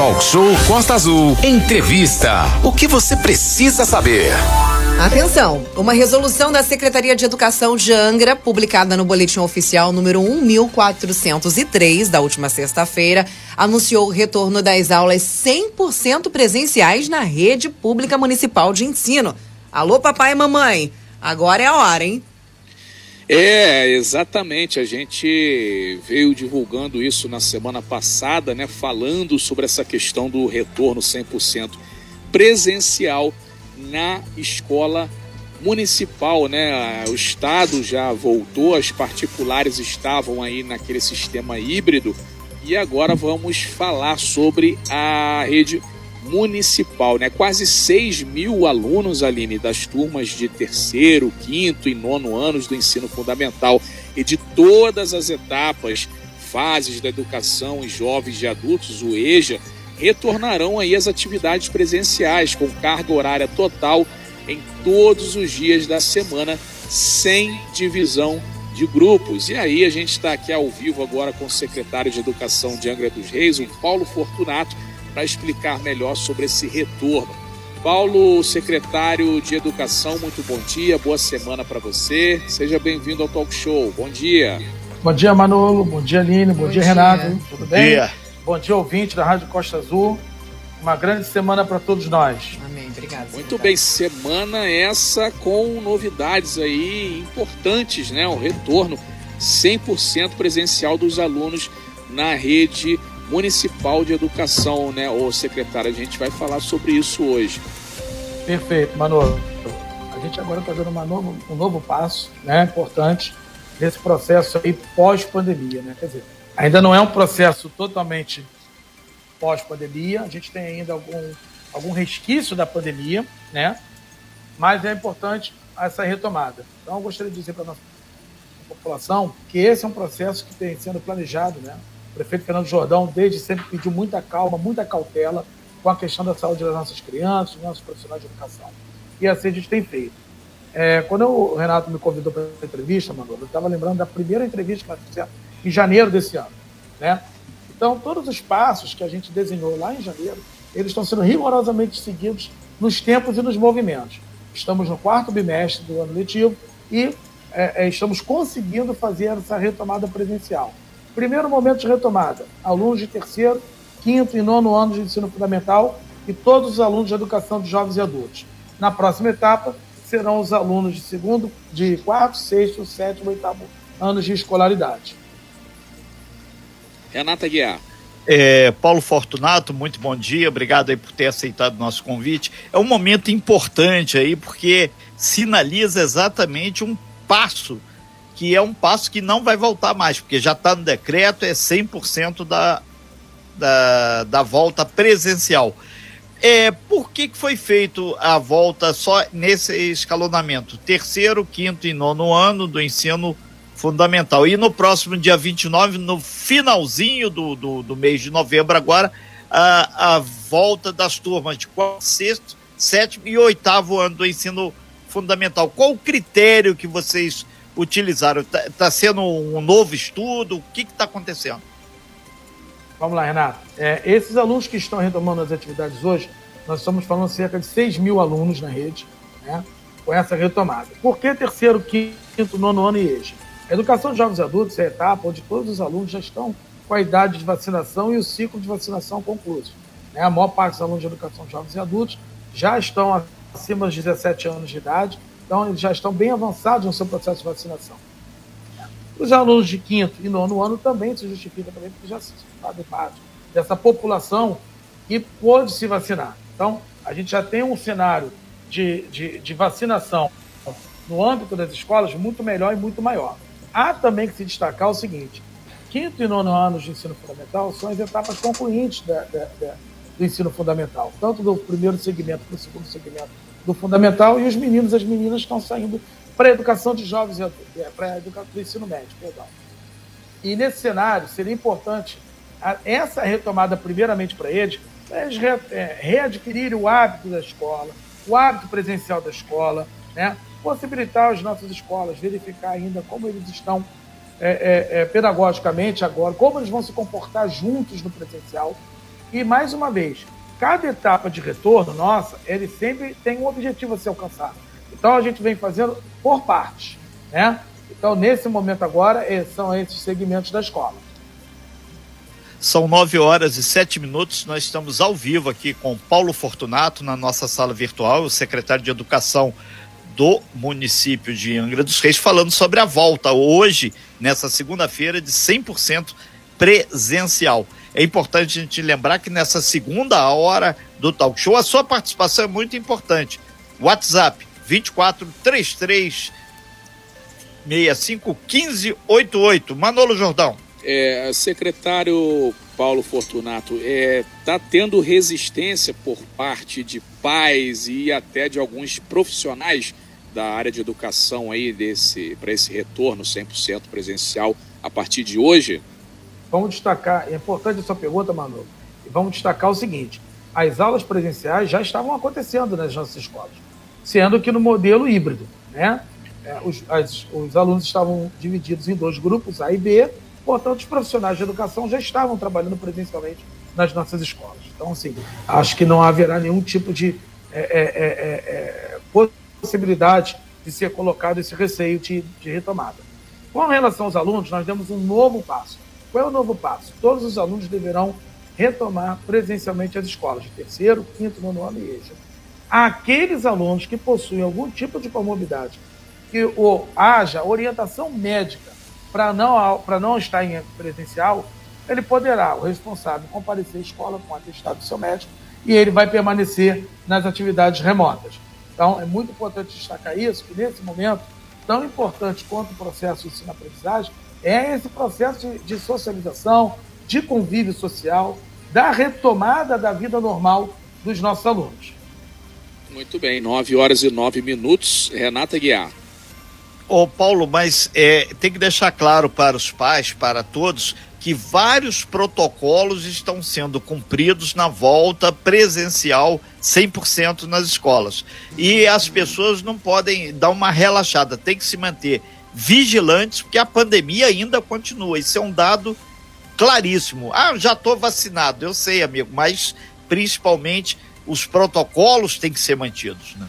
Talk Show Costa Azul. Entrevista. O que você precisa saber? Atenção! Uma resolução da Secretaria de Educação de Angra, publicada no Boletim Oficial número 1403 da última sexta-feira, anunciou o retorno das aulas 100% presenciais na rede pública municipal de ensino. Alô, papai e mamãe, agora é a hora, hein? É, exatamente. A gente veio divulgando isso na semana passada, né? Falando sobre essa questão do retorno 100% presencial na escola municipal, né? O estado já voltou, as particulares estavam aí naquele sistema híbrido e agora vamos falar sobre a rede municipal, né? Quase 6 mil alunos, Aline, das turmas de terceiro, quinto e nono anos do ensino fundamental e de todas as etapas, fases da educação e jovens e adultos, o EJA, retornarão aí as atividades presenciais com carga horária total em todos os dias da semana, sem divisão de grupos. E aí a gente está aqui ao vivo agora com o secretário de Educação de Angra dos Reis, o Paulo Fortunato, para explicar melhor sobre esse retorno. Paulo, secretário de Educação, muito bom dia, boa semana para você. Seja bem-vindo ao Talk Show. Bom dia. Bom dia, Manolo. Bom dia, Aline. Bom, bom dia, dia, Renato. Tudo bem? Dia. Bom dia, ouvinte da Rádio Costa Azul. Uma grande semana para todos nós. Amém. Obrigado. Muito bem, semana essa com novidades aí importantes, né? O retorno 100% presencial dos alunos na rede Municipal de Educação, né, ô secretário? A gente vai falar sobre isso hoje. Perfeito, Manolo. A gente agora está dando novo, um novo passo, né, importante, nesse processo aí pós-pandemia, né? Quer dizer, ainda não é um processo totalmente pós-pandemia, a gente tem ainda algum, algum resquício da pandemia, né? Mas é importante essa retomada. Então, eu gostaria de dizer para a nossa população que esse é um processo que tem sendo planejado, né? O prefeito Fernando Jordão, desde sempre, pediu muita calma, muita cautela com a questão da saúde das nossas crianças, dos nossos profissionais de educação. E assim a gente tem feito. É, quando o Renato me convidou para a entrevista, Manolo, eu estava lembrando da primeira entrevista que nós fizemos em janeiro desse ano. Né? Então, todos os passos que a gente desenhou lá em janeiro, eles estão sendo rigorosamente seguidos nos tempos e nos movimentos. Estamos no quarto bimestre do ano letivo e é, é, estamos conseguindo fazer essa retomada presencial. Primeiro momento de retomada: alunos de terceiro, quinto e nono ano de ensino fundamental e todos os alunos de educação de jovens e adultos. Na próxima etapa, serão os alunos de segundo, de quarto, sexto, sétimo e oitavo anos de escolaridade. Renata Guiar. É, Paulo Fortunato, muito bom dia, obrigado aí por ter aceitado o nosso convite. É um momento importante aí, porque sinaliza exatamente um passo que é um passo que não vai voltar mais, porque já está no decreto, é 100% da, da, da volta presencial. É, por que, que foi feito a volta só nesse escalonamento? Terceiro, quinto e nono ano do ensino fundamental. E no próximo dia 29, no finalzinho do, do, do mês de novembro, agora, a, a volta das turmas de quarto, sexto, sétimo e oitavo ano do ensino fundamental. Qual o critério que vocês utilizaram? Está tá sendo um novo estudo? O que está acontecendo? Vamos lá, Renato. É, esses alunos que estão retomando as atividades hoje, nós estamos falando cerca de 6 mil alunos na rede, né, com essa retomada. Por que terceiro, quinto, nono ano e EJA? A educação de jovens adultos é a etapa onde todos os alunos já estão com a idade de vacinação e o ciclo de vacinação concluído. Né? A maior parte dos alunos de educação de jovens e adultos já estão acima dos 17 anos de idade então, eles já estão bem avançados no seu processo de vacinação. Os alunos de quinto e nono ano também se justifica também, porque já fazem parte dessa população que pôde se vacinar. Então, a gente já tem um cenário de, de, de vacinação no âmbito das escolas muito melhor e muito maior. Há também que se destacar o seguinte: quinto e nono anos de ensino fundamental são as etapas concluintes da, da, da, do ensino fundamental, tanto do primeiro segmento para o segundo segmento do fundamental e os meninos e as meninas estão saindo para a educação de jovens, é, para a educação do ensino médio, perdão. E nesse cenário seria importante essa retomada primeiramente para eles, para eles é, readquirirem o hábito da escola, o hábito presencial da escola, né? possibilitar as nossas escolas verificar ainda como eles estão é, é, é, pedagogicamente agora, como eles vão se comportar juntos no presencial, E mais uma vez, cada etapa de retorno nossa, ele sempre tem um objetivo a ser alcançado. Então a gente vem fazendo por partes, né? Então nesse momento agora eh, são esses segmentos da escola. São nove horas e sete minutos. Nós estamos ao vivo aqui com Paulo Fortunato na nossa sala virtual, o secretário de Educação do município de Angra dos Reis, falando sobre a volta hoje, nessa segunda-feira, de 100% presencial. É importante a gente lembrar que nessa segunda hora do talk show, a sua participação é muito importante. WhatsApp 24 33 65 15 88. Manolo Jordão. É, secretário Paulo Fortunato, está é, tá tendo resistência por parte de pais e até de alguns profissionais da área de educação aí desse para esse retorno 100% presencial a partir de hoje? Vamos destacar, é importante essa pergunta, Manu, vamos destacar o seguinte: as aulas presenciais já estavam acontecendo nas nossas escolas, sendo que no modelo híbrido, né? É, os, as, os alunos estavam divididos em dois grupos, A e B, portanto, os profissionais de educação já estavam trabalhando presencialmente nas nossas escolas. Então, assim, acho que não haverá nenhum tipo de é, é, é, é possibilidade de ser colocado esse receio de, de retomada. Com relação aos alunos, nós demos um novo passo. Qual é o novo passo? Todos os alunos deverão retomar presencialmente as escolas de terceiro, quinto, nono ano e EJA. Aqueles alunos que possuem algum tipo de comorbidade, que ou, haja orientação médica para não, não estar em presencial, ele poderá, o responsável, comparecer à escola com atestado do seu médico e ele vai permanecer nas atividades remotas. Então, é muito importante destacar isso, que nesse momento, tão importante quanto o processo de ensino-aprendizagem, é esse processo de, de socialização, de convívio social, da retomada da vida normal dos nossos alunos. Muito bem, 9 horas e 9 minutos. Renata Guiar. Ô Paulo, mas é, tem que deixar claro para os pais, para todos, que vários protocolos estão sendo cumpridos na volta presencial 100% nas escolas. E as pessoas não podem dar uma relaxada, tem que se manter vigilantes, porque a pandemia ainda continua. Isso é um dado claríssimo. Ah, já estou vacinado, eu sei, amigo, mas principalmente os protocolos têm que ser mantidos. Né?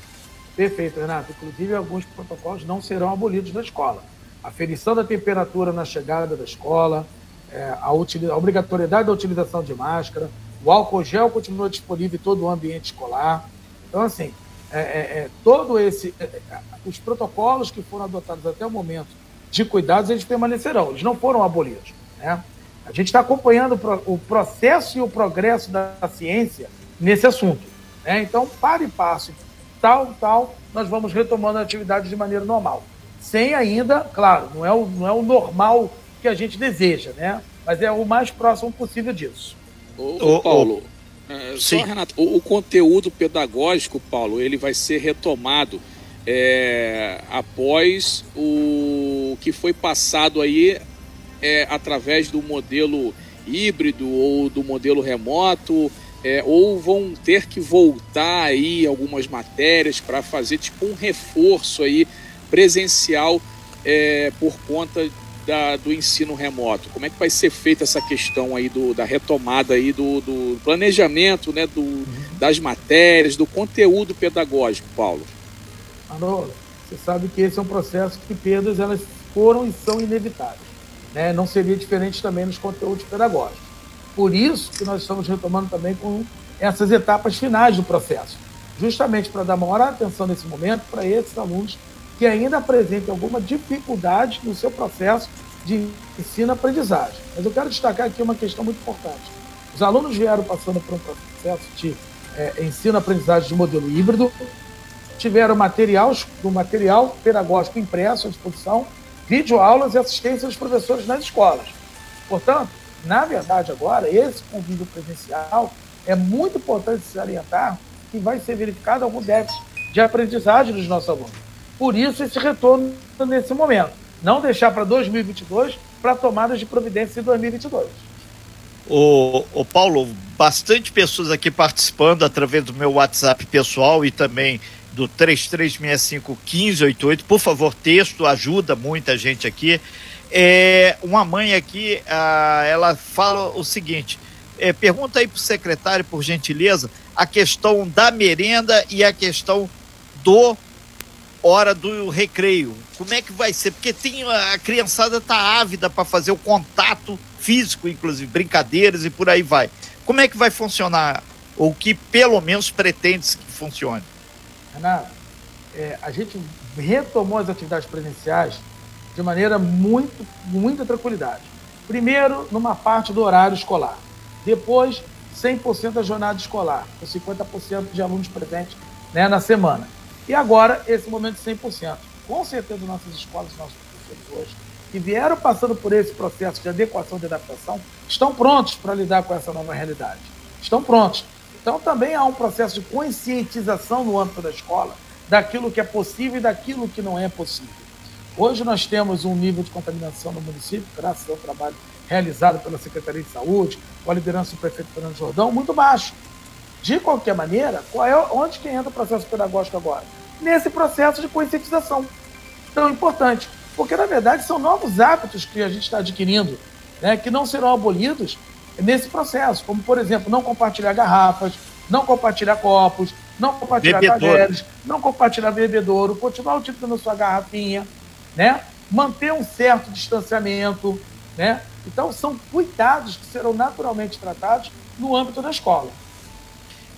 Perfeito, Renato. Inclusive, alguns protocolos não serão abolidos na escola. A ferição da temperatura na chegada da escola, é, a, a, obrigatoriedade da utilização de máscara, o álcool gel continua disponível em todo o ambiente escolar. Então, assim, é, é, é todo esse, é, é, os protocolos que foram adotados até o momento de cuidados, eles permanecerão, eles não foram abolidos. Né? A gente está acompanhando o processo e o progresso da ciência nesse assunto. Né? Então, para e passo, tal, tal, nós vamos retomando a atividade de maneira normal. Sem ainda, claro, não é o, não é o normal que a gente deseja, né? Mas é o mais próximo possível disso. Ô, ô Paulo, é, só, Renato, o, o, conteúdo pedagógico, Paulo, ele vai ser retomado é, após o que foi passado aí é, através do modelo híbrido ou do modelo remoto, é, ou vão ter que voltar aí algumas matérias para fazer tipo um reforço aí presencial é, por conta da, do ensino remoto? Como é que vai ser feita essa questão aí do, da retomada aí do, do planejamento, né, do, uhum. das matérias, do conteúdo pedagógico, Paulo? Manolo, você sabe que esse é um processo que perdas elas foram e são inevitáveis. Né? Não seria diferente também nos conteúdos pedagógicos. Por isso que nós estamos retomando também com essas etapas finais do processo, justamente para dar maior atenção nesse momento para esses alunos que ainda apresentem alguma dificuldade no seu processo de ensino-aprendizagem. Mas eu quero destacar aqui uma questão muito importante. Os alunos vieram passando por um processo de é, ensino-aprendizagem de modelo híbrido, tiveram material, do material pedagógico impresso à disposição, videoaulas e assistência dos professores nas escolas. Portanto, na verdade, agora, esse convívio presencial é muito importante salientar que vai ser verificado algum déficit de aprendizagem dos nossos alunos. Por isso, esse retorno nesse momento. Não deixar para 2022 para tomadas de providência em 2022. O, o Paulo, bastante pessoas aqui participando através do meu WhatsApp pessoal e também do 3365-1588. Por favor, texto ajuda muita gente aqui. É, uma mãe aqui, ela fala o seguinte: é, pergunta aí para o secretário, por gentileza, a questão da merenda e a questão do hora do recreio. Como é que vai ser? Porque tem a criançada tá ávida para fazer o contato físico, inclusive brincadeiras e por aí vai. Como é que vai funcionar? Ou que pelo menos pretende que funcione? Renato, é, a gente retomou as atividades presenciais de maneira muito, muita tranquilidade. Primeiro, numa parte do horário escolar. Depois, 100% da jornada escolar, com 50% de alunos presentes né, na semana. E agora, esse momento de 100%. Com certeza, nossas escolas, nossos professores hoje, que vieram passando por esse processo de adequação e adaptação, estão prontos para lidar com essa nova realidade. Estão prontos. Então, também há um processo de conscientização no âmbito da escola daquilo que é possível e daquilo que não é possível. Hoje nós temos um nível de contaminação no município, graças ao trabalho realizado pela Secretaria de Saúde, com a liderança do prefeito Fernando Jordão, muito baixo. De qualquer maneira, qual é, onde que entra o processo pedagógico agora? Nesse processo de conscientização. Tão importante. Porque, na verdade, são novos hábitos que a gente está adquirindo, né, que não serão abolidos nesse processo. Como, por exemplo, não compartilhar garrafas, não compartilhar copos, não compartilhar talheres, não compartilhar bebedouro, continuar utilizando sua garrafinha, né? manter um certo distanciamento. Né? Então, são cuidados que serão naturalmente tratados no âmbito da escola.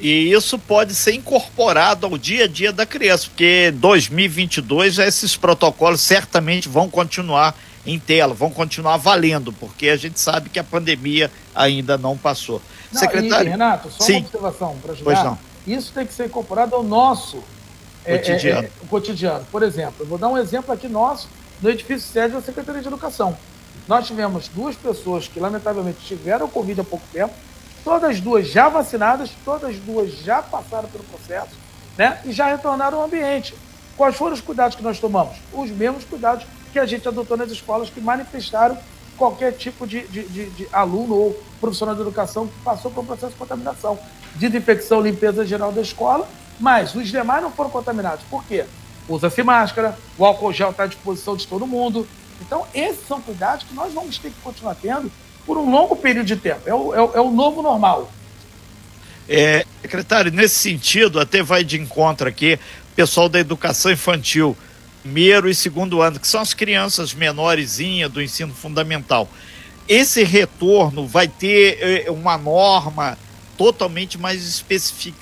E isso pode ser incorporado ao dia a dia da criança, porque 2022 esses protocolos certamente vão continuar em tela, vão continuar valendo, porque a gente sabe que a pandemia ainda não passou. Não, Secretário, e, Renato, só Sim. uma observação para ajudar. Pois não. Isso tem que ser incorporado ao nosso cotidiano. É, é, é, cotidiano. Por exemplo, eu vou dar um exemplo aqui nosso no edifício sede da Secretaria de Educação. Nós tivemos duas pessoas que, lamentavelmente, tiveram Covid há pouco tempo, todas duas já vacinadas, todas duas já passaram pelo processo, né? E já retornaram ao ambiente. Quais foram os cuidados que nós tomamos? Os mesmos cuidados que a gente adotou nas escolas que manifestaram qualquer tipo de, de, de, de aluno ou profissional de educação que passou por um processo de contaminação. Desinfecção, limpeza geral da escola, mas os demais não foram contaminados. Por quê? Usa-se máscara, o álcool gel está à disposição de todo mundo. Então, esses são cuidados que nós vamos ter que continuar tendo por um longo período de tempo. É o, é o, é o novo normal. É, secretário, nesse sentido, até vai de encontro aqui, pessoal da educação infantil, primeiro e segundo ano, que são as crianças menorzinhas do ensino fundamental. Esse retorno vai ter é, uma norma totalmente mais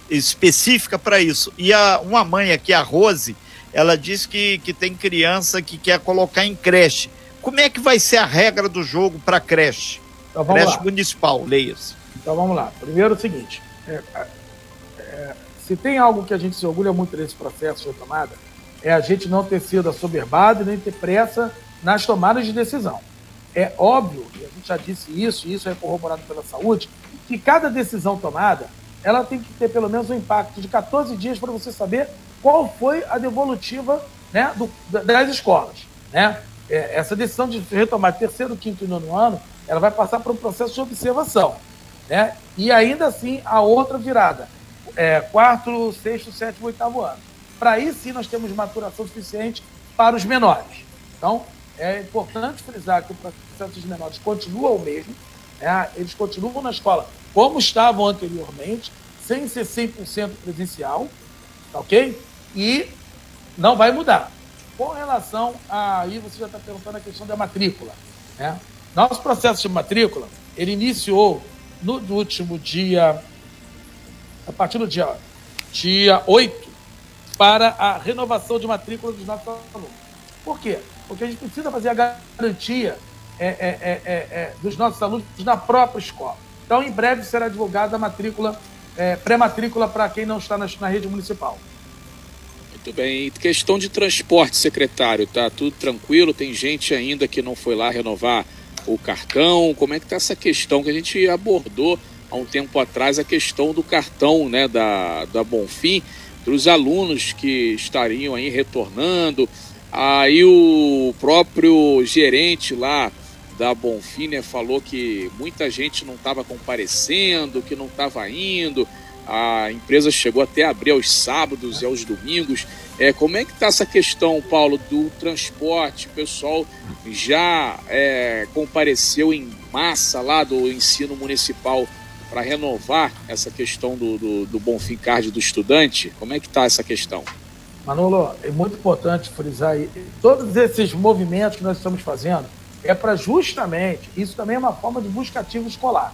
específica para isso. E a, uma mãe aqui, a Rose, ela disse que, que tem criança que quer colocar em creche. Como é que vai ser a regra do jogo para creche? Então, creche lá. municipal, leia-se. Então vamos lá. Primeiro é o seguinte: é, é, se tem algo que a gente se orgulha muito nesse processo de tomada, é a gente não ter sido assoberbado e nem ter pressa nas tomadas de decisão. É óbvio, e a gente já disse isso, e isso é corroborado pela saúde, que cada decisão tomada ela tem que ter pelo menos um impacto de 14 dias para você saber qual foi a devolutiva né, do, das escolas. Né? É, essa decisão de retomar terceiro, quinto e nono ano, ela vai passar por um processo de observação. Né? E ainda assim, a outra virada, é, quarto, sexto, sétimo, oitavo ano. Para aí sim nós temos maturação suficiente para os menores. Então, é importante frisar que o processo dos menores continua o mesmo, né? eles continuam na escola como estavam anteriormente, sem ser 100% presencial, ok? E não vai mudar. Com relação a. Aí você já está perguntando a questão da matrícula. Né? Nosso processo de matrícula, ele iniciou no último dia, a partir do dia, dia 8, para a renovação de matrícula dos nossos alunos. Por quê? Porque a gente precisa fazer a garantia é, é, é, é, é dos nossos alunos na própria escola. Então, em breve será divulgada a matrícula, é, pré-matrícula para quem não está na, na rede municipal. Muito bem. E questão de transporte, secretário, tá tudo tranquilo? Tem gente ainda que não foi lá renovar o cartão? Como é que está essa questão que a gente abordou há um tempo atrás, a questão do cartão né, da, da Bonfim, para os alunos que estariam aí retornando. Aí o próprio gerente lá da Bonfim né, falou que muita gente não estava comparecendo, que não estava indo. A empresa chegou até a abrir aos sábados e aos domingos. É, como é que está essa questão, Paulo, do transporte? O pessoal já é, compareceu em massa lá do ensino municipal para renovar essa questão do, do, do Bonfim Card do estudante? Como é que está essa questão? Manolo, é muito importante frisar aí, todos esses movimentos que nós estamos fazendo é para justamente, isso também é uma forma de buscativo escolar.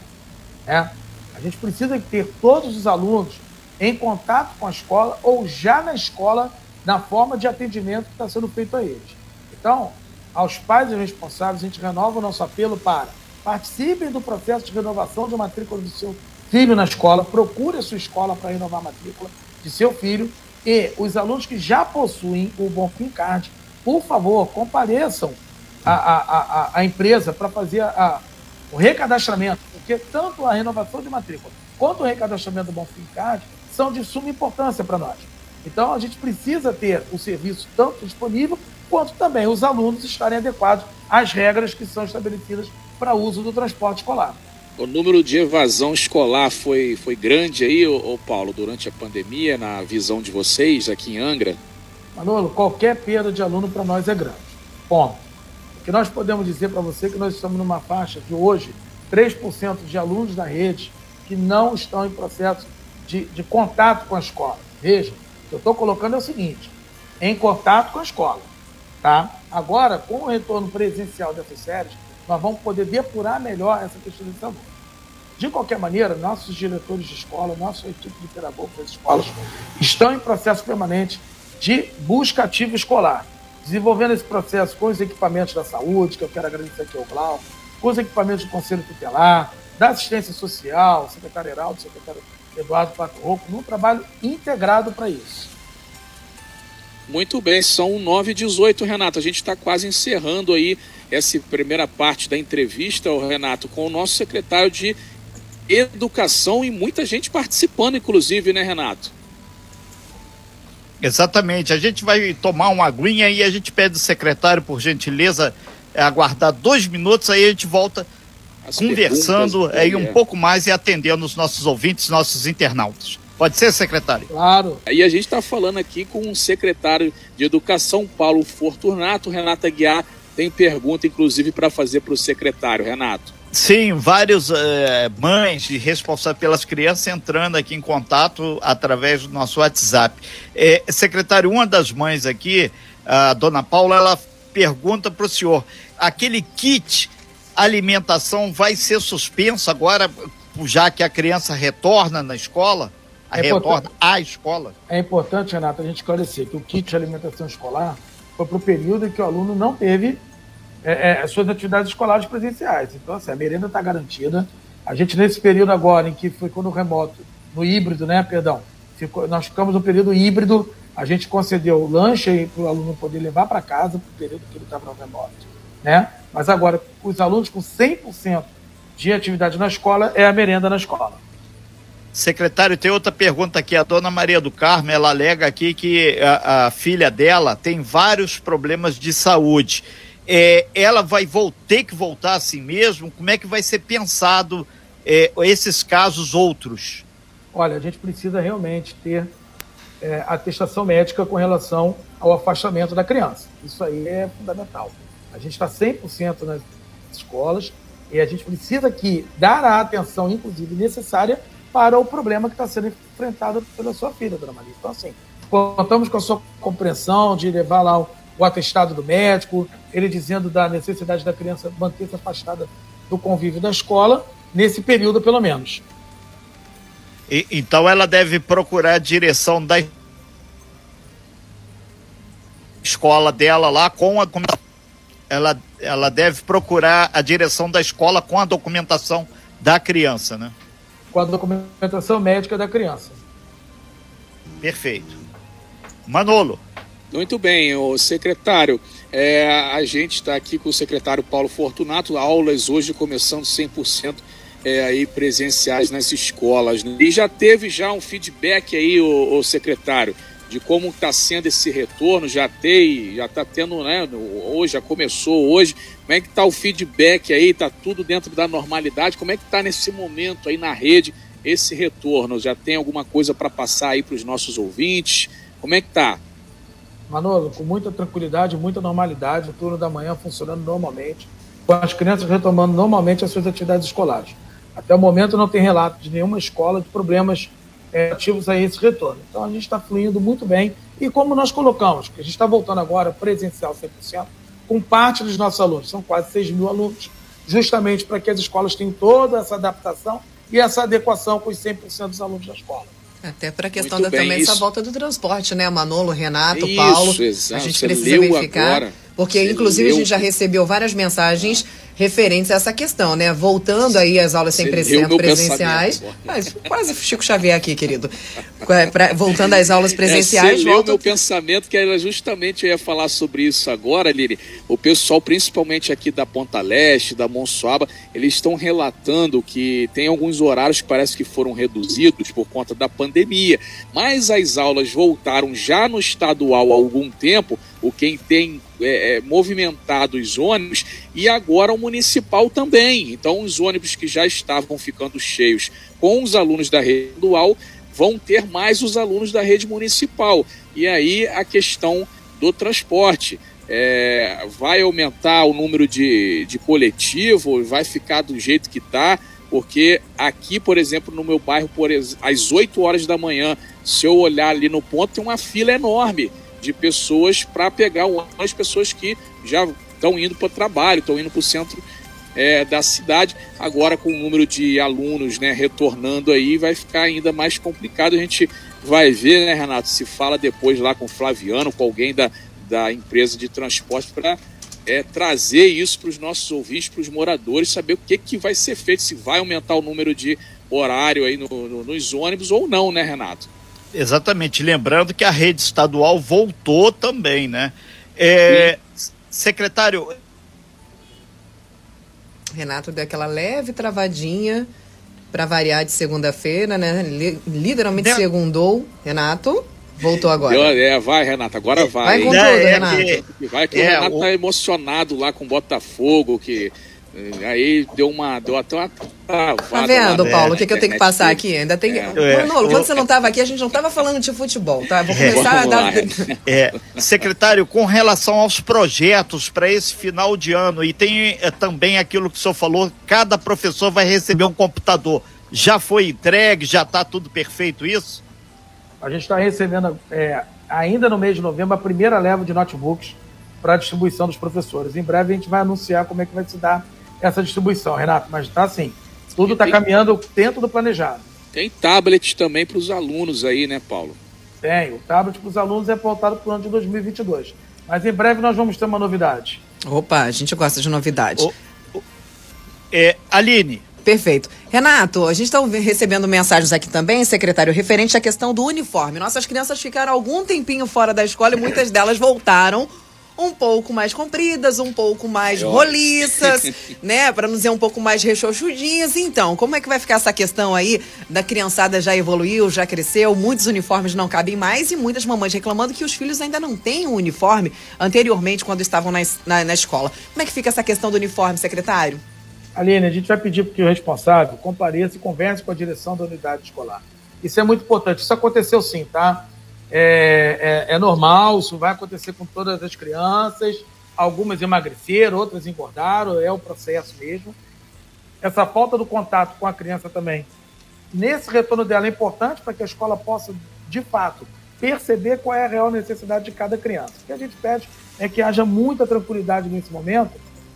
Né? A gente precisa ter todos os alunos em contato com a escola ou já na escola na forma de atendimento que está sendo feito a eles. Então, aos pais e responsáveis, a gente renova o nosso apelo para participem do processo de renovação de matrícula do seu filho na escola, procure a sua escola para renovar a matrícula de seu filho e os alunos que já possuem o Bonfim Card, por favor, compareçam à, à, empresa para fazer a, o recadastramento, porque tanto a renovação de matrícula quanto o recadastramento do Bonfim Card são de suma importância para nós. Então, a gente precisa ter o serviço tanto disponível, quanto também os alunos estarem adequados às regras que são estabelecidas para uso do transporte escolar. O número de evasão escolar foi, foi grande aí, ô, ô Paulo, durante a pandemia, na visão de vocês aqui em Angra? Manolo, qualquer perda de aluno para nós é grande. Ponto. Que nós podemos dizer para você que nós estamos numa faixa de hoje, 3% de alunos da rede que não estão em processo de, de contato com a escola. Veja, o que eu estou colocando é o seguinte: em contato com a escola. Tá? Agora, com o retorno presencial dessas séries, nós vamos poder depurar melhor essa questão de alunos. De qualquer maneira, nossos diretores de escola, nossa equipe de pedagogos das escolas estão em processo permanente de busca ativa escolar, desenvolvendo esse processo com os equipamentos da saúde, que eu quero agradecer aqui ao Glau, com os equipamentos do Conselho Tutelar, da assistência social, secretário Heraldo, secretário Eduardo Pato Rouco, num trabalho integrado para isso. Muito bem, são 9 e 18, Renato. A gente está quase encerrando aí essa primeira parte da entrevista, Renato, com o nosso secretário de Educação e muita gente participando, inclusive, né, Renato? Exatamente. A gente vai tomar uma aguinha e a gente pede ao secretário, por gentileza, aguardar dois minutos, aí a gente volta As conversando aí um é. pouco mais e atendendo os nossos ouvintes, nossos internautas. Pode ser, secretário? Claro. Aí a gente está falando aqui com o secretário de Educação, Paulo Fortunato. Renata Guiar tem pergunta, inclusive, para fazer para o secretário. Renato. Sim, vários é, mães responsáveis pelas crianças entrando aqui em contato através do nosso WhatsApp. É, secretário, uma das mães aqui, a dona Paula, ela pergunta para o senhor: aquele kit alimentação vai ser suspenso agora, já que a criança retorna na escola? é retorna à escola? É importante, Renato, a gente esclarecer que o kit de alimentação escolar foi para o período em que o aluno não teve é, é, as suas atividades escolares presenciais. Então, assim, a merenda está garantida. A gente, nesse período agora, em que foi quando o remoto, no híbrido, né, perdão, ficou, nós ficamos no período híbrido, a gente concedeu lanche para o aluno poder levar para casa, para o período que ele estava no remoto. Né? Mas agora, os alunos com 100% de atividade na escola, é a merenda na escola. Secretário, tem outra pergunta aqui. A dona Maria do Carmo, ela alega aqui que a, a filha dela tem vários problemas de saúde. É, ela vai ter que voltar assim mesmo? Como é que vai ser pensado é, esses casos outros? Olha, a gente precisa realmente ter é, atestação médica com relação ao afastamento da criança. Isso aí é fundamental. A gente está 100% nas escolas e a gente precisa que dar a atenção, inclusive, necessária para o problema que está sendo enfrentado pela sua filha, dona Maria. Então, assim, contamos com a sua compreensão de levar lá o, o atestado do médico, ele dizendo da necessidade da criança manter-se afastada do convívio da escola, nesse período pelo menos. E, então ela deve procurar a direção da escola dela lá com a ela, ela deve procurar a direção da escola com a documentação da criança, né? com a documentação médica da criança. Perfeito. Manolo. Muito bem, o secretário. É, a gente está aqui com o secretário Paulo Fortunato, aulas hoje começando 100% é, aí presenciais nas escolas. Né? E já teve já um feedback aí, o, o secretário, de como está sendo esse retorno, já tem, já está tendo, né? Hoje, já começou hoje. Como é que está o feedback aí? Está tudo dentro da normalidade? Como é que está nesse momento aí na rede esse retorno? Já tem alguma coisa para passar aí para os nossos ouvintes? Como é que está? Manolo, com muita tranquilidade, muita normalidade, o turno da manhã funcionando normalmente, com as crianças retomando normalmente as suas atividades escolares. Até o momento não tem relato de nenhuma escola de problemas é, ativos a esse retorno. Então a gente está fluindo muito bem. E como nós colocamos, que a gente está voltando agora presencial 100%, com parte dos nossos alunos, são quase 6 mil alunos, justamente para que as escolas tenham toda essa adaptação e essa adequação com os 100% dos alunos da escola. Até para a questão da, também essa volta do transporte, né? Manolo, Renato, isso, Paulo. Exato. A gente Você precisa verificar. Agora. Porque, inclusive, a gente já recebeu várias mensagens referentes a essa questão, né? Voltando aí às aulas 100% presenciais. Mas quase Chico Xavier aqui, querido. Voltando às aulas presenciais. É, você volta... meu pensamento, que era justamente, eu ia falar sobre isso agora, Lili. O pessoal, principalmente aqui da Ponta Leste, da Monsuaba, eles estão relatando que tem alguns horários que parece que foram reduzidos por conta da pandemia. Mas as aulas voltaram já no estadual há algum tempo, o quem tem é, é, movimentado os ônibus e agora o municipal também. Então, os ônibus que já estavam ficando cheios com os alunos da rede dual vão ter mais os alunos da rede municipal. E aí a questão do transporte. É, vai aumentar o número de, de coletivo, vai ficar do jeito que está, porque aqui, por exemplo, no meu bairro, por, às 8 horas da manhã, se eu olhar ali no ponto, tem uma fila enorme de pessoas para pegar as pessoas que já estão indo para o trabalho, estão indo para o centro é, da cidade. Agora, com o número de alunos né, retornando aí, vai ficar ainda mais complicado. A gente vai ver, né, Renato, se fala depois lá com o Flaviano, com alguém da, da empresa de transporte, para é, trazer isso para os nossos ouvintes, para os moradores, saber o que, que vai ser feito, se vai aumentar o número de horário aí no, no, nos ônibus ou não, né, Renato? Exatamente. Lembrando que a rede estadual voltou também, né? É, secretário. Renato deu aquela leve travadinha para variar de segunda-feira, né? Literalmente deu... segundou. Renato. Voltou agora. é, vai, Renato, agora vai. Vai com tudo, é, Renato. É, vai que é, o Renato o... tá emocionado lá com o Botafogo, que Aí deu uma. Deu até uma Tá vendo, lá, Paulo? O que, que eu tenho que passar aqui? Ainda tem. É. Manolo, quando você não estava aqui, a gente não estava falando de futebol, tá? Vou é. começar é. a dar. É. Secretário, com relação aos projetos para esse final de ano, e tem é, também aquilo que o senhor falou: cada professor vai receber um computador. Já foi entregue? Já está tudo perfeito isso? A gente está recebendo, é, ainda no mês de novembro, a primeira leva de notebooks para a distribuição dos professores. Em breve a gente vai anunciar como é que vai se dar essa distribuição, Renato, mas está assim, tudo está caminhando dentro do planejado. Tem tablet também para os alunos aí, né, Paulo? Tem, o tablet para os alunos é pautado para o ano de 2022. Mas em breve nós vamos ter uma novidade. Opa, a gente gosta de novidade. O, o, é, Aline. Perfeito. Renato, a gente está recebendo mensagens aqui também, secretário, referente à questão do uniforme. Nossas crianças ficaram algum tempinho fora da escola e muitas delas voltaram um pouco mais compridas, um pouco mais roliças, né? Para não dizer um pouco mais rechochudinhas. Então, como é que vai ficar essa questão aí da criançada já evoluiu, já cresceu, muitos uniformes não cabem mais e muitas mamães reclamando que os filhos ainda não têm um uniforme anteriormente quando estavam na, na, na escola. Como é que fica essa questão do uniforme, secretário? Aline, a gente vai pedir para que o responsável compareça e converse com a direção da unidade escolar. Isso é muito importante. Isso aconteceu sim, tá? É, é, é, normal, isso vai acontecer com todas as crianças. Algumas emagreceram, outras engordaram, é o processo mesmo. Essa falta do contato com a criança também. Nesse retorno dela é importante para que a escola possa, de fato, perceber qual é a real necessidade de cada criança. O que a gente pede é que haja muita tranquilidade nesse momento,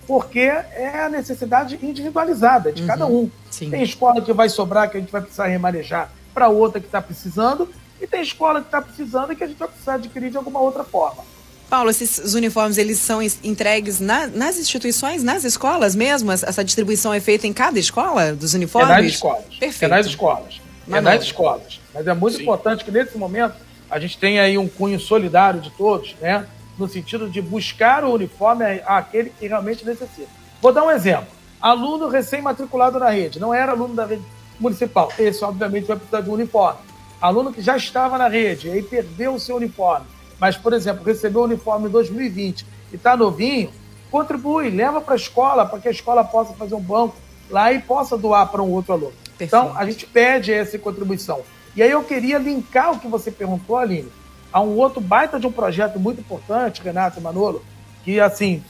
porque é a necessidade individualizada de uhum, cada um. Sim. Tem escola que vai sobrar, que a gente vai precisar remanejar para outra que está precisando, e tem escola que está precisando e que a gente vai precisar adquirir de alguma outra forma. Paulo, esses uniformes eles são entregues na, nas instituições, nas escolas mesmo? Essa distribuição é feita em cada escola dos uniformes? É nas escolas. Perfeito. É nas escolas. Mas é nas escolas. Mas é muito Sim. importante que nesse momento a gente tenha aí um cunho solidário de todos, né? No sentido de buscar o uniforme àquele que realmente necessita. Vou dar um exemplo. Aluno recém-matriculado na rede, não era aluno da rede municipal. Esse, obviamente, vai precisar de um uniforme aluno que já estava na rede e aí perdeu o seu uniforme, mas, por exemplo, recebeu o uniforme em 2020 e está novinho, contribui, leva para a escola, para que a escola possa fazer um banco lá e possa doar para um outro aluno. Perfeito. Então, a gente pede essa contribuição. E aí eu queria linkar o que você perguntou, Aline, a um outro baita de um projeto muito importante, Renato e Manolo, que, assim,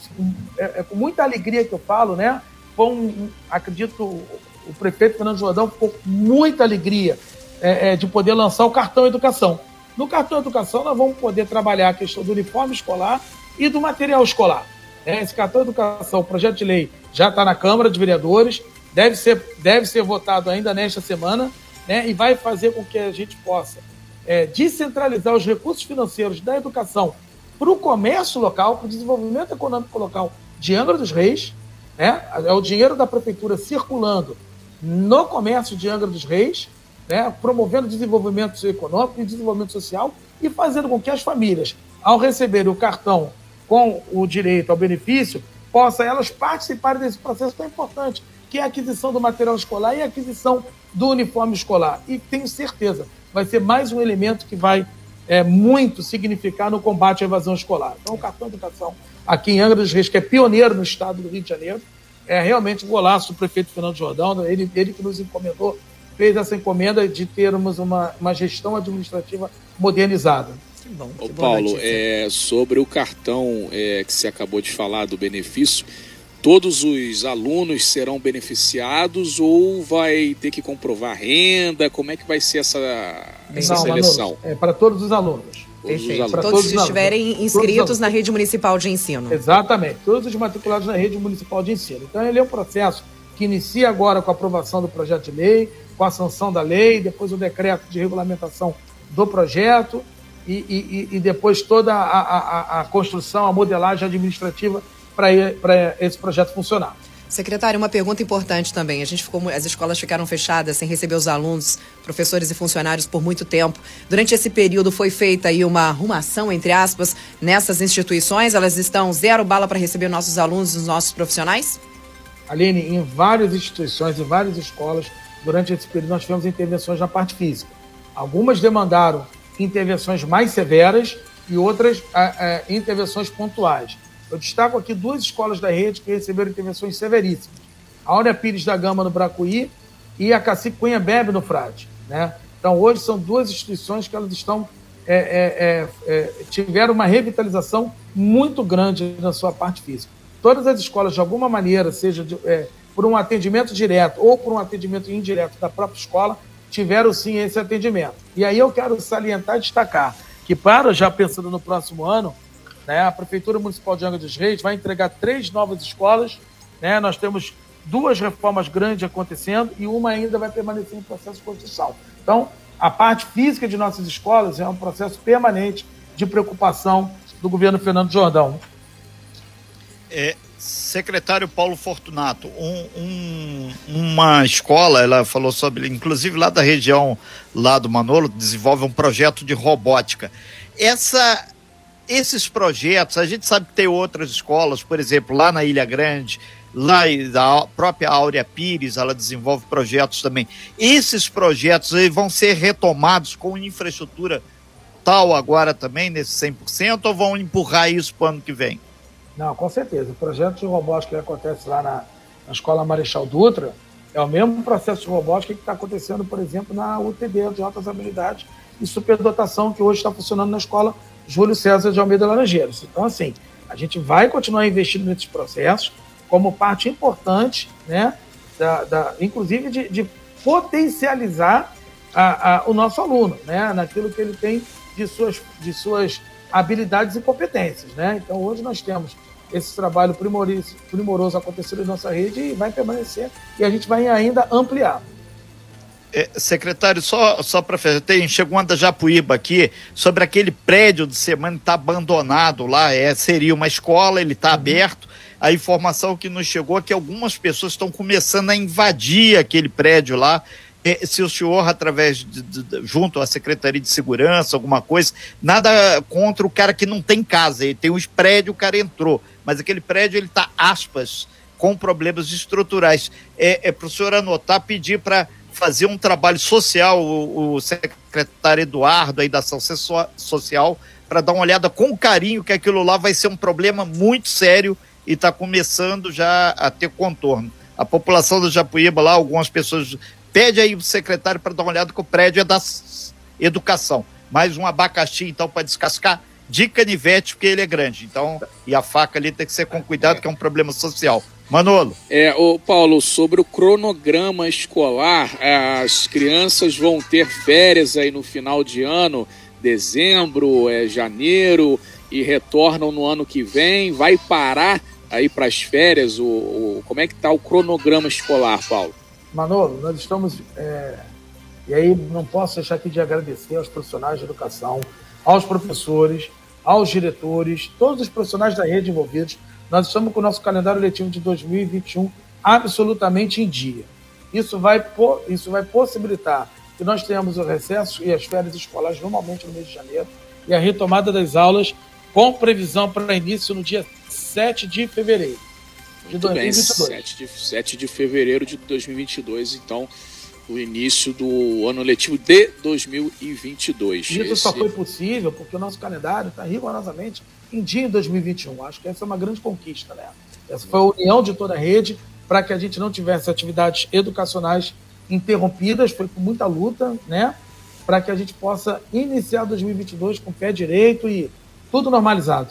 é, é com muita alegria que eu falo, né? Foi um, acredito, o prefeito Fernando Jordão ficou com muita alegria é, é, de poder lançar o cartão educação. No cartão educação, nós vamos poder trabalhar a questão do uniforme escolar e do material escolar. É, esse cartão educação, o projeto de lei já está na Câmara de Vereadores, deve ser, deve ser votado ainda nesta semana, né, e vai fazer com que a gente possa é, descentralizar os recursos financeiros da educação para o comércio local, para o desenvolvimento econômico local de Angra dos Reis, né, é o dinheiro da prefeitura circulando no comércio de Angra dos Reis, né, promovendo desenvolvimento econômico e desenvolvimento social e fazendo com que as famílias, ao receberem o cartão com o direito ao benefício, possam elas participarem desse processo tão importante, que é a aquisição do material escolar e a aquisição do uniforme escolar. E tenho certeza, vai ser mais um elemento que vai é, muito significar no combate à evasão escolar. Então, o cartão de educação aqui em Angra dos Reis, que é pioneiro no estado do Rio de Janeiro, é realmente um golaço do prefeito Fernando Jordão, ele, ele que nos encomendou, fez essa encomenda de termos uma, uma gestão administrativa modernizada. Que bom, que Ô, Paulo, é, sobre o cartão é, que você acabou de falar do benefício, todos os alunos serão beneficiados ou vai ter que comprovar renda? Como é que vai ser essa, essa Não, seleção? é para todos os alunos. Perfeito. Todos, todos que estiverem inscritos na rede municipal de ensino. Exatamente, todos os matriculados na rede municipal de ensino. Então, ele é um processo que inicia agora com a aprovação do projeto de lei, com a sanção da lei, depois o decreto de regulamentação do projeto e, e, e depois toda a, a, a construção, a modelagem administrativa para esse projeto funcionar. Secretário, uma pergunta importante também. A gente ficou, as escolas ficaram fechadas sem receber os alunos, professores e funcionários por muito tempo. Durante esse período foi feita aí uma arrumação, entre aspas, nessas instituições. Elas estão zero bala para receber nossos alunos e os nossos profissionais? Aline, em várias instituições, em várias escolas, durante esse período nós tivemos intervenções na parte física. Algumas demandaram intervenções mais severas e outras é, é, intervenções pontuais. Eu destaco aqui duas escolas da rede que receberam intervenções severíssimas. A Áurea Pires da Gama, no Bracuí, e a Cacique Cunha Bebe, no Frade. Né? Então, hoje são duas instituições que elas estão é, é, tiveram uma revitalização muito grande na sua parte física. Todas as escolas, de alguma maneira, seja de, por um atendimento direto ou por um atendimento indireto da própria escola, tiveram sim esse atendimento. E aí eu quero salientar e destacar que, para já pensando no próximo ano, né? A Prefeitura Municipal de Angra dos Reis vai entregar três novas escolas. Né? Nós temos duas reformas grandes acontecendo e uma ainda vai permanecer em processo de construção. Então, a parte física de nossas escolas é um processo permanente de preocupação do governo Fernando Jordão. É, secretário Paulo Fortunato, um, um, uma escola, ela falou sobre, inclusive lá da região lá do Manolo, desenvolve um projeto de robótica. Essa esses projetos, a gente sabe que tem outras escolas, por exemplo, lá na Ilha Grande, lá da própria Áurea Pires, ela desenvolve projetos também. Esses projetos vão ser retomados com infraestrutura tal agora também, nesse 100%, ou vão empurrar isso para o ano que vem? Não, com certeza. O projeto de robótica que acontece lá na, na Escola Marechal Dutra é o mesmo processo de robótica que está acontecendo, por exemplo, na UTD de altas habilidades e superdotação que hoje está funcionando na escola Júlio César de Almeida Laranjeiras. Então, assim, a gente vai continuar investindo nesses processos como parte importante, né, da, da inclusive de, de potencializar a, a, o nosso aluno, né, naquilo que ele tem de suas, de suas habilidades e competências, né. Então, hoje nós temos esse trabalho primoroso, primoroso acontecendo em nossa rede e vai permanecer e a gente vai ainda ampliar. É, secretário, só, só para tem chegou uma da Japuíba aqui sobre aquele prédio do Semana que está abandonado lá. É, seria uma escola, ele está uhum. aberto. A informação que nos chegou é que algumas pessoas estão começando a invadir aquele prédio lá. É, se o senhor, através de, de, junto à Secretaria de Segurança, alguma coisa, nada contra o cara que não tem casa, ele tem um prédio, o cara entrou, mas aquele prédio ele está aspas com problemas estruturais. É, é para o senhor anotar, pedir para fazer um trabalho social, o, o secretário Eduardo aí da ação social, para dar uma olhada com carinho que aquilo lá vai ser um problema muito sério e está começando já a ter contorno. A população do Japuíba lá, algumas pessoas pede aí o secretário para dar uma olhada que o prédio é da educação. Mais um abacaxi, então, para descascar de canivete, porque ele é grande. Então, e a faca ali tem que ser com cuidado, que é um problema social. Manolo. É, o Paulo, sobre o cronograma escolar, as crianças vão ter férias aí no final de ano, dezembro, é, janeiro, e retornam no ano que vem. Vai parar aí para as férias? O, o, como é que está o cronograma escolar, Paulo? Manolo, nós estamos. É... E aí não posso deixar aqui de agradecer aos profissionais de educação, aos professores, aos diretores, todos os profissionais da rede envolvidos. Nós estamos com o nosso calendário letivo de 2021 absolutamente em dia. Isso vai, isso vai possibilitar que nós tenhamos o recesso e as férias escolares normalmente no mês de janeiro e a retomada das aulas com previsão para início no dia 7 de fevereiro de Muito 2022. Bem, 7 de, 7 de fevereiro de 2022, então o início do ano letivo de 2022. Isso Esse... só foi possível porque o nosso calendário está rigorosamente em dia em 2021. Acho que essa é uma grande conquista, né? Essa foi a união de toda a rede para que a gente não tivesse atividades educacionais interrompidas, foi com muita luta, né? Para que a gente possa iniciar 2022 com o pé direito e tudo normalizado.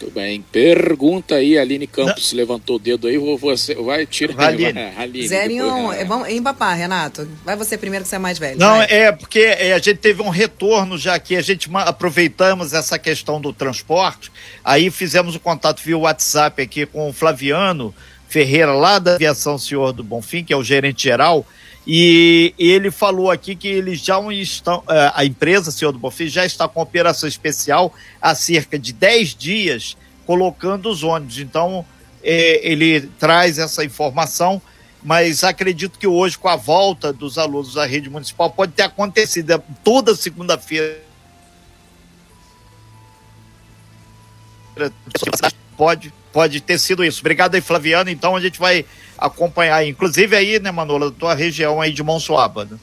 Muito bem. Pergunta aí, Aline Campos Não. levantou o dedo aí, você vai, tira aí. Aline. Zero em um. É, vamos, empapar, Renato. Vai você primeiro que você é mais velho. Não, vai. é porque é, a gente teve um retorno já que a gente aproveitamos essa questão do transporte, aí fizemos o um contato via WhatsApp aqui com o Flaviano Ferreira, lá da Aviação Senhor do Bonfim, que é o gerente geral, e ele falou aqui que eles já estão, é, a empresa Senhor do Bonfim já está com operação especial há cerca de 10 dias colocando os ônibus. Então, é, ele traz essa informação, mas acredito que hoje, com a volta dos alunos da rede municipal, pode ter acontecido é, toda segunda-feira. Pode, pode ter sido isso. Obrigado aí, Flaviano. Então a gente vai acompanhar, inclusive aí, né, Manola, da tua região aí de Monsuaba, né?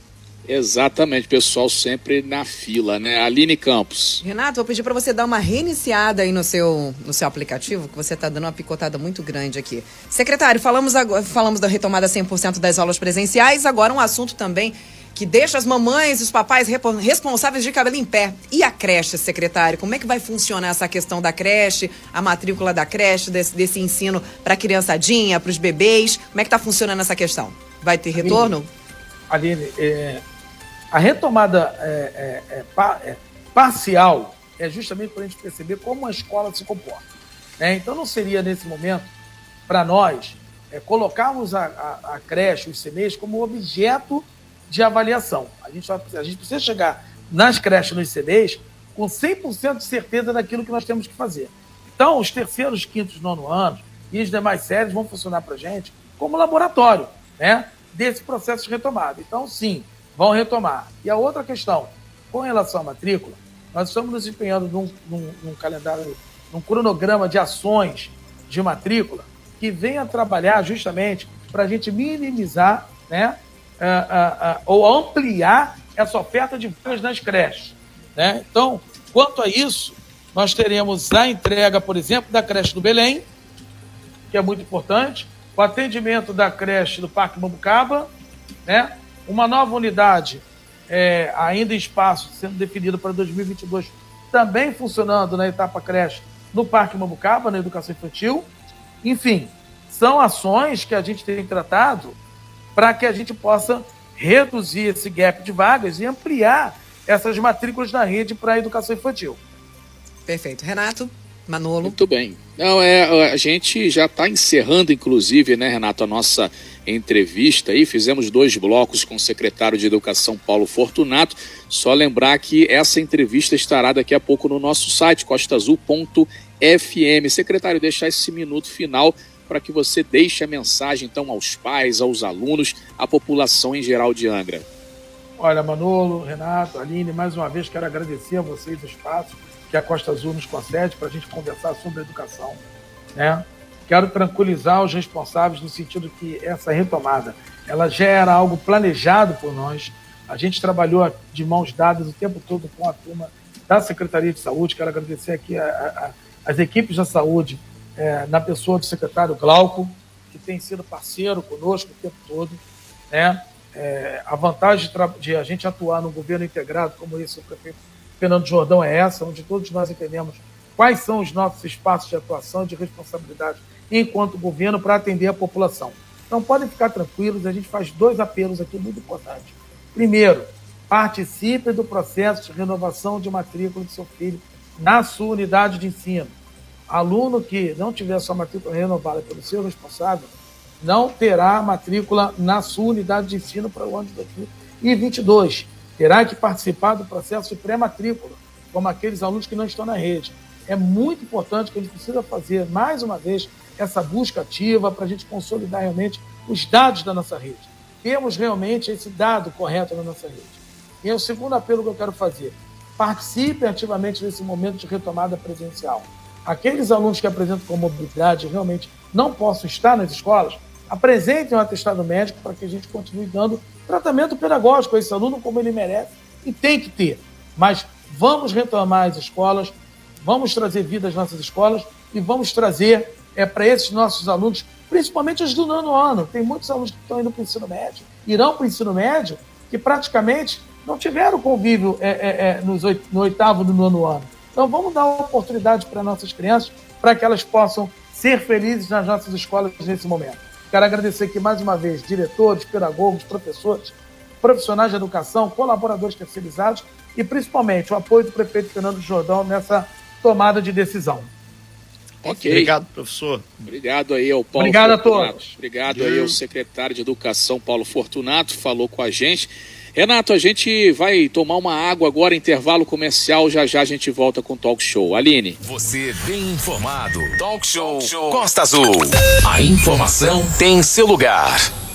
Exatamente, pessoal sempre na fila, né? Aline Campos. Renato, vou pedir para você dar uma reiniciada aí no seu, no seu aplicativo, que você está dando uma picotada muito grande aqui. Secretário, falamos, agora, falamos da retomada 100% das aulas presenciais, agora um assunto também que deixa as mamães e os papais responsáveis de cabelo em pé. E a creche, secretário? Como é que vai funcionar essa questão da creche, a matrícula da creche, desse, desse ensino para a criançadinha, para os bebês? Como é que está funcionando essa questão? Vai ter retorno? Aline, é, a retomada é, é, é, é parcial é justamente para a gente perceber como a escola se comporta. Né? Então não seria nesse momento para nós é, colocarmos a, a, a creche, os CMEs, como objeto de avaliação. A gente, a gente precisa chegar nas creches, nos CDs, com 100% de certeza daquilo que nós temos que fazer. Então, os terceiros, quintos, nono anos e as demais séries vão funcionar para a gente como laboratório né, desse processo de retomada. Então, sim, vão retomar. E a outra questão, com relação à matrícula, nós estamos nos empenhando num, num, num calendário, num cronograma de ações de matrícula que venha trabalhar justamente para a gente minimizar né, ou ampliar essa oferta de vagas nas creches. Né? Então, quanto a isso, nós teremos a entrega, por exemplo, da creche do Belém, que é muito importante, o atendimento da creche do Parque Mambucaba, né? uma nova unidade é, ainda em espaço sendo definido para 2022, também funcionando na etapa creche no Parque Mambucaba, na educação infantil. Enfim, são ações que a gente tem tratado para que a gente possa reduzir esse gap de vagas e ampliar essas matrículas na rede para a educação infantil. Perfeito. Renato, Manolo. Muito bem. Não, é, a gente já está encerrando, inclusive, né, Renato, a nossa entrevista aí. Fizemos dois blocos com o secretário de Educação, Paulo Fortunato. Só lembrar que essa entrevista estará daqui a pouco no nosso site, costaazul.fm. Secretário, deixar esse minuto final para que você deixe a mensagem então aos pais, aos alunos, à população em geral de Angra. Olha, Manolo, Renato, Aline, mais uma vez quero agradecer a vocês o espaço que a Costa Azul nos concede para a gente conversar sobre educação. Né? Quero tranquilizar os responsáveis no sentido que essa retomada ela já era algo planejado por nós. A gente trabalhou de mãos dadas o tempo todo com a turma da Secretaria de Saúde. Quero agradecer aqui a, a, as equipes da saúde é, na pessoa do secretário Glauco, que tem sido parceiro conosco o tempo todo. Né? É, a vantagem de, de, a gente atuar no governo integrado, como esse o prefeito Fernando Jordão, é essa, onde todos nós entendemos quais são os nossos espaços de atuação e de responsabilidade enquanto governo, para atender a população. Então, podem ficar tranquilos, a gente faz dois apelos aqui muito importantes. Primeiro, participe do processo de renovação de matrícula do seu filho na sua unidade de ensino. Aluno que não tiver sua matrícula renovada pelo seu responsável, não terá matrícula na sua unidade de ensino para o ano de 2022. Terá que participar do processo de pré-matrícula, como aqueles alunos que não estão na rede. É muito importante que a gente precisa fazer, mais uma vez, essa busca ativa para a gente consolidar realmente os dados da nossa rede. Temos realmente esse dado correto na nossa rede. E é o segundo apelo que eu quero fazer. Participe ativamente nesse momento de retomada presencial. Aqueles alunos que apresentam comorbidade realmente não possam estar nas escolas, apresentem um atestado médico para que a gente continue dando tratamento pedagógico a esse aluno como ele merece e tem que ter. Mas vamos retomar as escolas, vamos trazer vida às nossas escolas e vamos trazer é, para esses nossos alunos, principalmente os do nono ano. Tem muitos alunos que estão indo para o ensino médio, irão para o ensino médio, que praticamente não tiveram convívio é, é, é nos oito, no oitavo do nono ano. Então vamos dar uma oportunidade para nossas crianças, para que elas possam ser felizes nas nossas escolas nesse momento. Quero agradecer aqui mais uma vez diretores, pedagogos, professores, profissionais de educação, colaboradores terceirizados e principalmente o apoio do prefeito Fernando Jordão nessa tomada de decisão. Ok. Obrigado, professor. Obrigado aí ao Paulo Obrigado Fortunato. a todos. Obrigado aí ao secretário de Educação, Paulo Fortunato, falou com a gente. Renato, a gente vai tomar uma água agora, intervalo comercial. Já já a gente volta com o Talk Show. Aline. Você bem informado. Talk Show, Talk Show. Costa Azul. A informação tem seu lugar.